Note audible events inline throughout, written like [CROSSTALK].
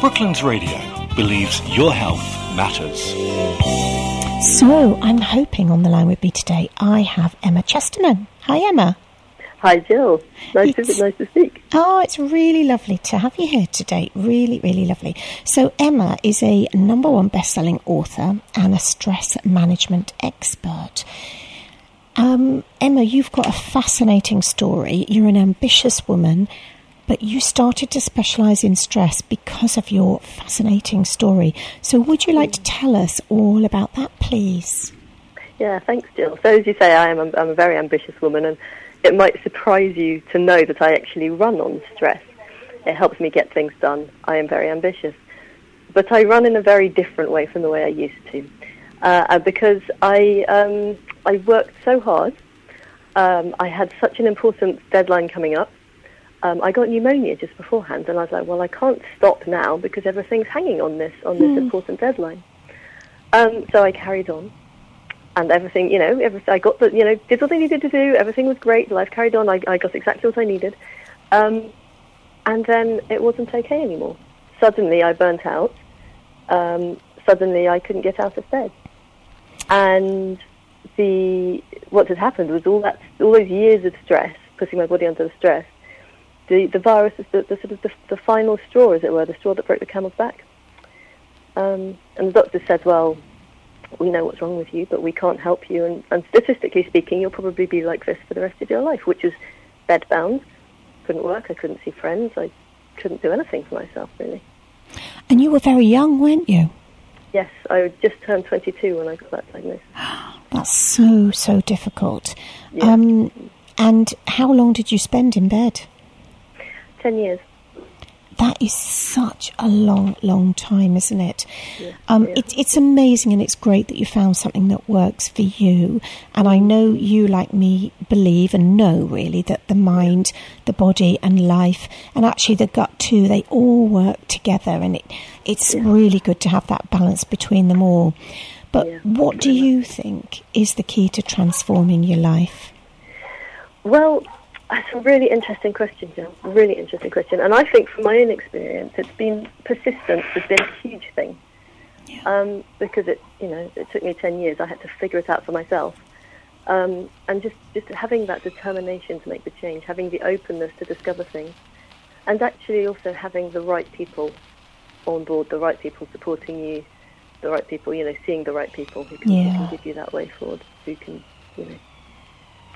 Brooklands Radio believes your health matters. So, I'm hoping on the line with me today I have Emma Chesterman. Hi, Emma. Hi, Jill. Nice to, nice to speak. Oh, it's really lovely to have you here today. Really, really lovely. So, Emma is a number one best-selling author and a stress management expert. Um, Emma, you've got a fascinating story. You're an ambitious woman, but you started to specialise in stress because of your fascinating story. So, would you like to tell us all about that, please? Yeah, thanks, Jill. So, as you say, I am I'm a very ambitious woman, and it might surprise you to know that I actually run on stress. It helps me get things done. I am very ambitious. But I run in a very different way from the way I used to. Uh, because I, um, I worked so hard. Um, I had such an important deadline coming up. Um, I got pneumonia just beforehand, and I was like, well, I can't stop now because everything's hanging on this, on this mm. important deadline. Um, so I carried on and everything, you know, everything, I got the, you know, did what I needed to do. Everything was great. Life carried on. I, I got exactly what I needed. Um, and then it wasn't okay anymore. Suddenly I burnt out. Um, suddenly I couldn't get out of bed. And the, what had happened was all that, all those years of stress, putting my body under the stress, the, the virus is the, the sort of the, the final straw, as it were, the straw that broke the camel's back. Um, and the doctor said, well, we know what's wrong with you, but we can't help you. And, and statistically speaking, you'll probably be like this for the rest of your life, which is bedbound. Couldn't work. I couldn't see friends. I couldn't do anything for myself, really. And you were very young, weren't you? Yes, I just turned 22 when I got that diagnosis. [GASPS] That's so, so difficult. Yeah. Um, and how long did you spend in bed? 10 years that is such a long, long time, isn't it? Yeah, um, yeah. It, it's amazing and it's great that you found something that works for you. And I know you, like me, believe and know really that the mind, the body, and life, and actually the gut too, they all work together. And it, it's yeah. really good to have that balance between them all. But what do you think is the key to transforming your life? Well, that's a really interesting question, Jill. Really interesting question. And I think from my own experience, it's been persistence has been a huge thing. Yeah. Um, because it, you know, it took me 10 years. I had to figure it out for myself. Um, and just, just having that determination to make the change, having the openness to discover things, and actually also having the right people on board, the right people supporting you, the right people, you know, seeing the right people who can, yeah. who can give you that way forward, who can, you know,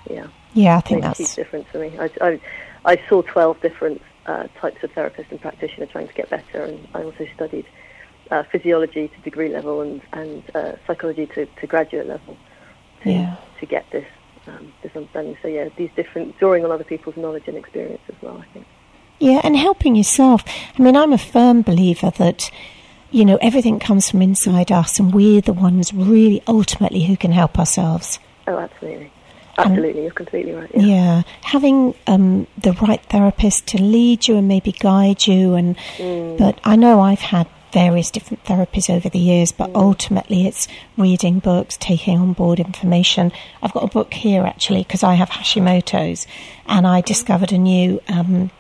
yeah. Yeah, I think that's a huge difference for me. I, I, I saw 12 different uh, types of therapists and practitioners trying to get better, and I also studied uh, physiology to degree level and, and uh, psychology to, to graduate level to, yeah. to get this um, this understanding. So yeah, these different drawing on other people's knowledge and experience as well. I think. Yeah, and helping yourself. I mean, I'm a firm believer that you know everything comes from inside us, and we're the ones really ultimately who can help ourselves. Oh, absolutely. Absolutely, you're completely right. Yeah, yeah. having um, the right therapist to lead you and maybe guide you, and mm. but I know I've had various different therapies over the years, but mm. ultimately it's reading books, taking on board information. I've got a book here actually because I have Hashimoto's, and I discovered a new. Um,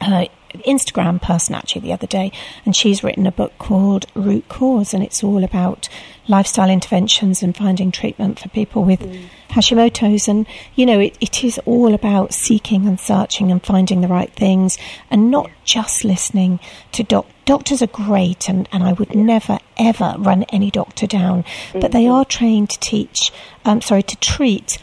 uh, Instagram person actually the other day, and she's written a book called Root Cause, and it's all about lifestyle interventions and finding treatment for people with mm. Hashimoto's. And, you know, it, it is all about seeking and searching and finding the right things and not just listening to doctors. Doctors are great, and, and I would never, ever run any doctor down, but they mm-hmm. are trained to teach, um, sorry, to treat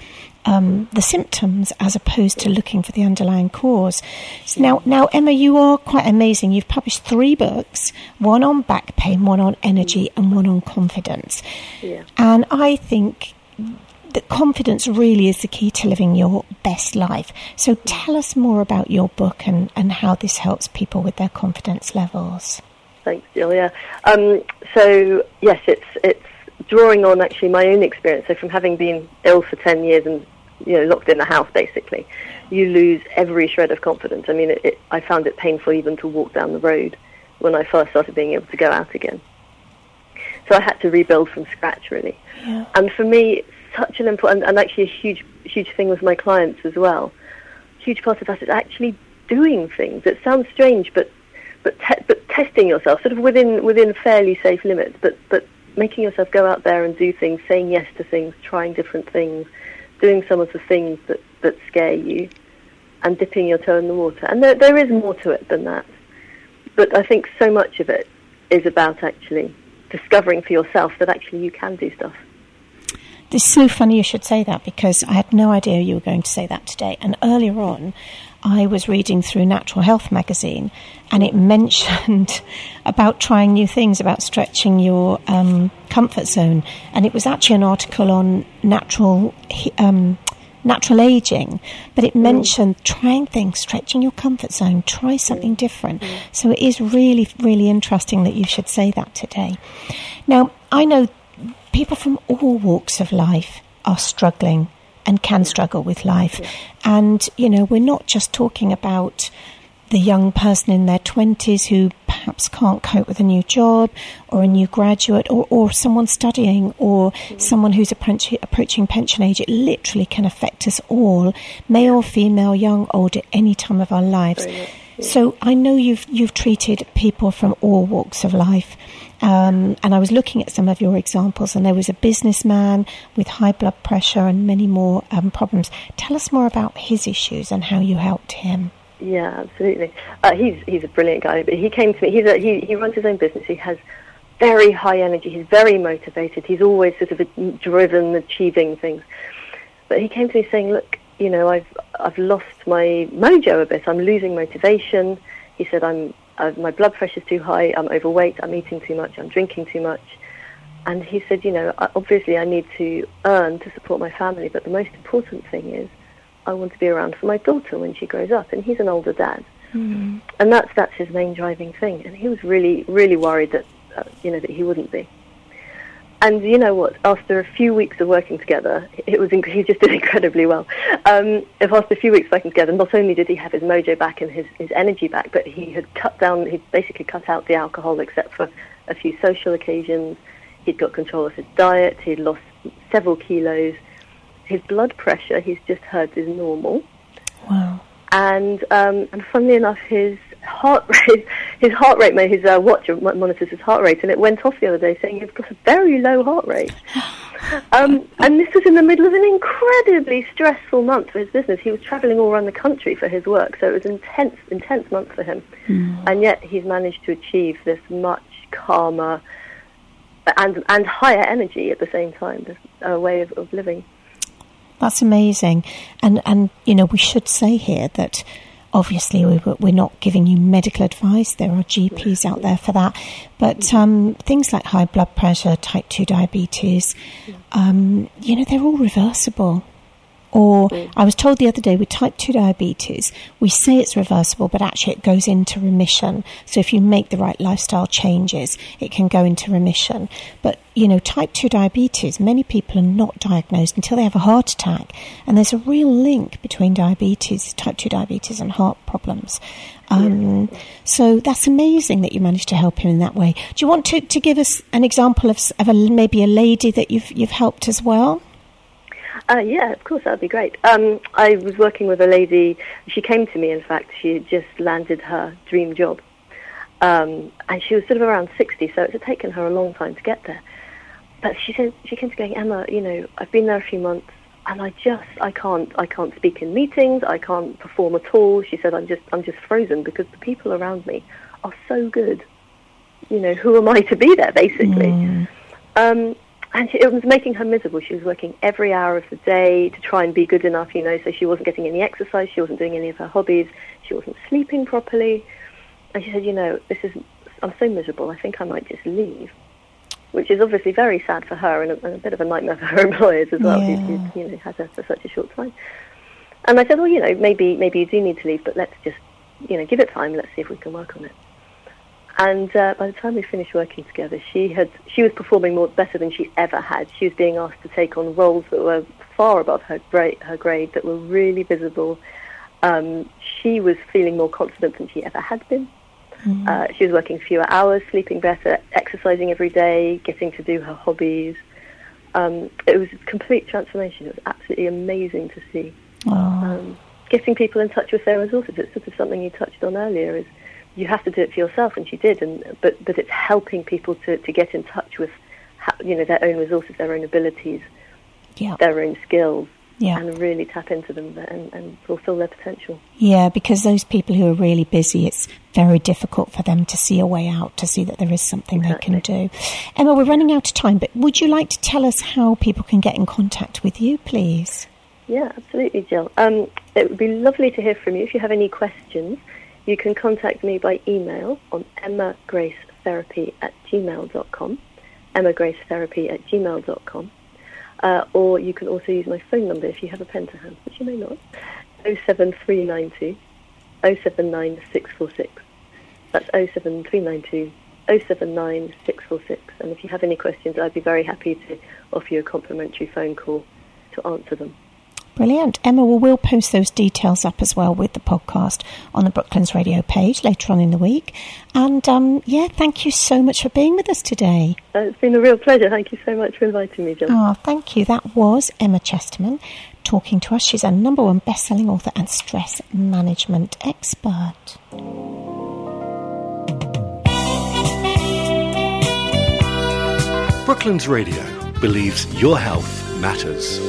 um, the symptoms as opposed to looking for the underlying cause. So now, now, Emma, you are quite amazing. You've published three books: one on back pain, one on energy, and one on confidence. Yeah. And I think that confidence really is the key to living your best life. So, tell us more about your book and, and how this helps people with their confidence levels. Thanks, Julia. Um, so, yes, it's it's drawing on actually my own experience. So, from having been ill for ten years and you know, locked in the house basically, you lose every shred of confidence. I mean, it, it, I found it painful even to walk down the road when I first started being able to go out again. So I had to rebuild from scratch, really. Yeah. And for me, such an important, and actually a huge, huge thing with my clients as well. Huge part of that is actually doing things. It sounds strange, but but te- but testing yourself, sort of within within fairly safe limits, but but making yourself go out there and do things, saying yes to things, trying different things, doing some of the things that, that scare you, and dipping your toe in the water. And there, there is more to it than that. But I think so much of it is about actually discovering for yourself that actually you can do stuff. It's so funny you should say that because I had no idea you were going to say that today. And earlier on, I was reading through Natural Health magazine and it [LAUGHS] mentioned about trying new things, about stretching your um, comfort zone. And it was actually an article on natural. Um, natural aging, but it mm. mentioned trying things, stretching your comfort zone, try something mm. different. Mm. So it is really, really interesting that you should say that today. Now, I know people from all walks of life are struggling and can struggle with life. And, you know, we're not just talking about the young person in their 20s who perhaps can't cope with a new job or a new graduate or, or someone studying or mm. someone who's approaching, approaching pension age. It literally can affect us all, male, female, young, old, at any time of our lives. So I know you've, you've treated people from all walks of life. Um, and I was looking at some of your examples, and there was a businessman with high blood pressure and many more um, problems. Tell us more about his issues and how you helped him. Yeah, absolutely. Uh, he's he's a brilliant guy. But he came to me. He's a, he he runs his own business. He has very high energy. He's very motivated. He's always sort of driven, achieving things. But he came to me saying, "Look, you know, I've I've lost my mojo a bit. I'm losing motivation." He said, "I'm uh, my blood pressure's too high, I'm overweight, I'm eating too much, I'm drinking too much. And he said, you know, obviously I need to earn to support my family, but the most important thing is I want to be around for my daughter when she grows up. And he's an older dad. Mm. And that's, that's his main driving thing. And he was really, really worried that, uh, you know, that he wouldn't be. And you know what? After a few weeks of working together, it was inc- he just did [LAUGHS] incredibly well. Um, if after a few weeks working together, not only did he have his mojo back and his, his energy back, but he had cut down, he basically cut out the alcohol except for a few social occasions. He'd got control of his diet. He'd lost several kilos. His blood pressure, he's just heard, is normal. Wow. And um, and funnily enough, his heart [LAUGHS] rate, his heart rate, his uh, watch monitors his heart rate, and it went off the other day saying you've got a very low heart rate. [SIGHS] Um, and this was in the middle of an incredibly stressful month for his business. He was travelling all around the country for his work, so it was an intense, intense month for him. Mm. And yet he's managed to achieve this much calmer and and higher energy at the same time, this uh, way of, of living. That's amazing, and and you know we should say here that Obviously, we're not giving you medical advice. There are GPs out there for that. But um, things like high blood pressure, type 2 diabetes, um, you know, they're all reversible. Or I was told the other day with type 2 diabetes, we say it's reversible, but actually it goes into remission. So if you make the right lifestyle changes, it can go into remission. But, you know, type 2 diabetes, many people are not diagnosed until they have a heart attack. And there's a real link between diabetes, type 2 diabetes, and heart problems. Um, so that's amazing that you managed to help him in that way. Do you want to, to give us an example of, of a, maybe a lady that you've, you've helped as well? Uh, yeah, of course, that would be great. Um, I was working with a lady. She came to me, in fact. She had just landed her dream job. Um, and she was sort of around 60, so it had taken her a long time to get there. But she said, she came to going, Emma, you know, I've been there a few months, and I just, I can't, I can't speak in meetings, I can't perform at all. She said, I'm just, I'm just frozen because the people around me are so good. You know, who am I to be there, basically? Mm. Um, and it was making her miserable. She was working every hour of the day to try and be good enough, you know, so she wasn't getting any exercise, she wasn't doing any of her hobbies, she wasn't sleeping properly. And she said, you know, this is, I'm so miserable, I think I might just leave. Which is obviously very sad for her and a, and a bit of a nightmare [LAUGHS] for her employers as well, yeah. who, who, you know, had her for such a short time. And I said, well, you know, maybe maybe you do need to leave, but let's just, you know, give it time. Let's see if we can work on it. And uh, by the time we finished working together, she had she was performing more better than she ever had. She was being asked to take on roles that were far above her grade, her grade that were really visible. Um, she was feeling more confident than she ever had been. Mm-hmm. Uh, she was working fewer hours, sleeping better, exercising every day, getting to do her hobbies. Um, it was a complete transformation. It was absolutely amazing to see. Um, getting people in touch with their resources. It's sort of something you touched on earlier. Is you have to do it for yourself, and she did. And but but it's helping people to, to get in touch with, you know, their own resources, their own abilities, Yeah. their own skills, Yeah. and really tap into them and, and fulfill their potential. Yeah, because those people who are really busy, it's very difficult for them to see a way out, to see that there is something they can do. Emma, we're running out of time, but would you like to tell us how people can get in contact with you, please? Yeah, absolutely, Jill. Um, it would be lovely to hear from you. If you have any questions, you can contact me by email on emmagracetherapy at gmail.com, emmagracetherapy at gmail.com. Uh, or you can also use my phone number if you have a pen to hand, which you may not, 07392 079646. That's 07392 079646. And if you have any questions, I'd be very happy to offer you a complimentary phone call to answer them. Brilliant. Emma, well, we'll post those details up as well with the podcast on the Brooklands Radio page later on in the week. And um, yeah, thank you so much for being with us today. Uh, it's been a real pleasure. Thank you so much for inviting me, Jill. Oh, thank you. That was Emma Chesterman talking to us. She's a number one best-selling author and stress management expert. Brooklands Radio believes your health matters.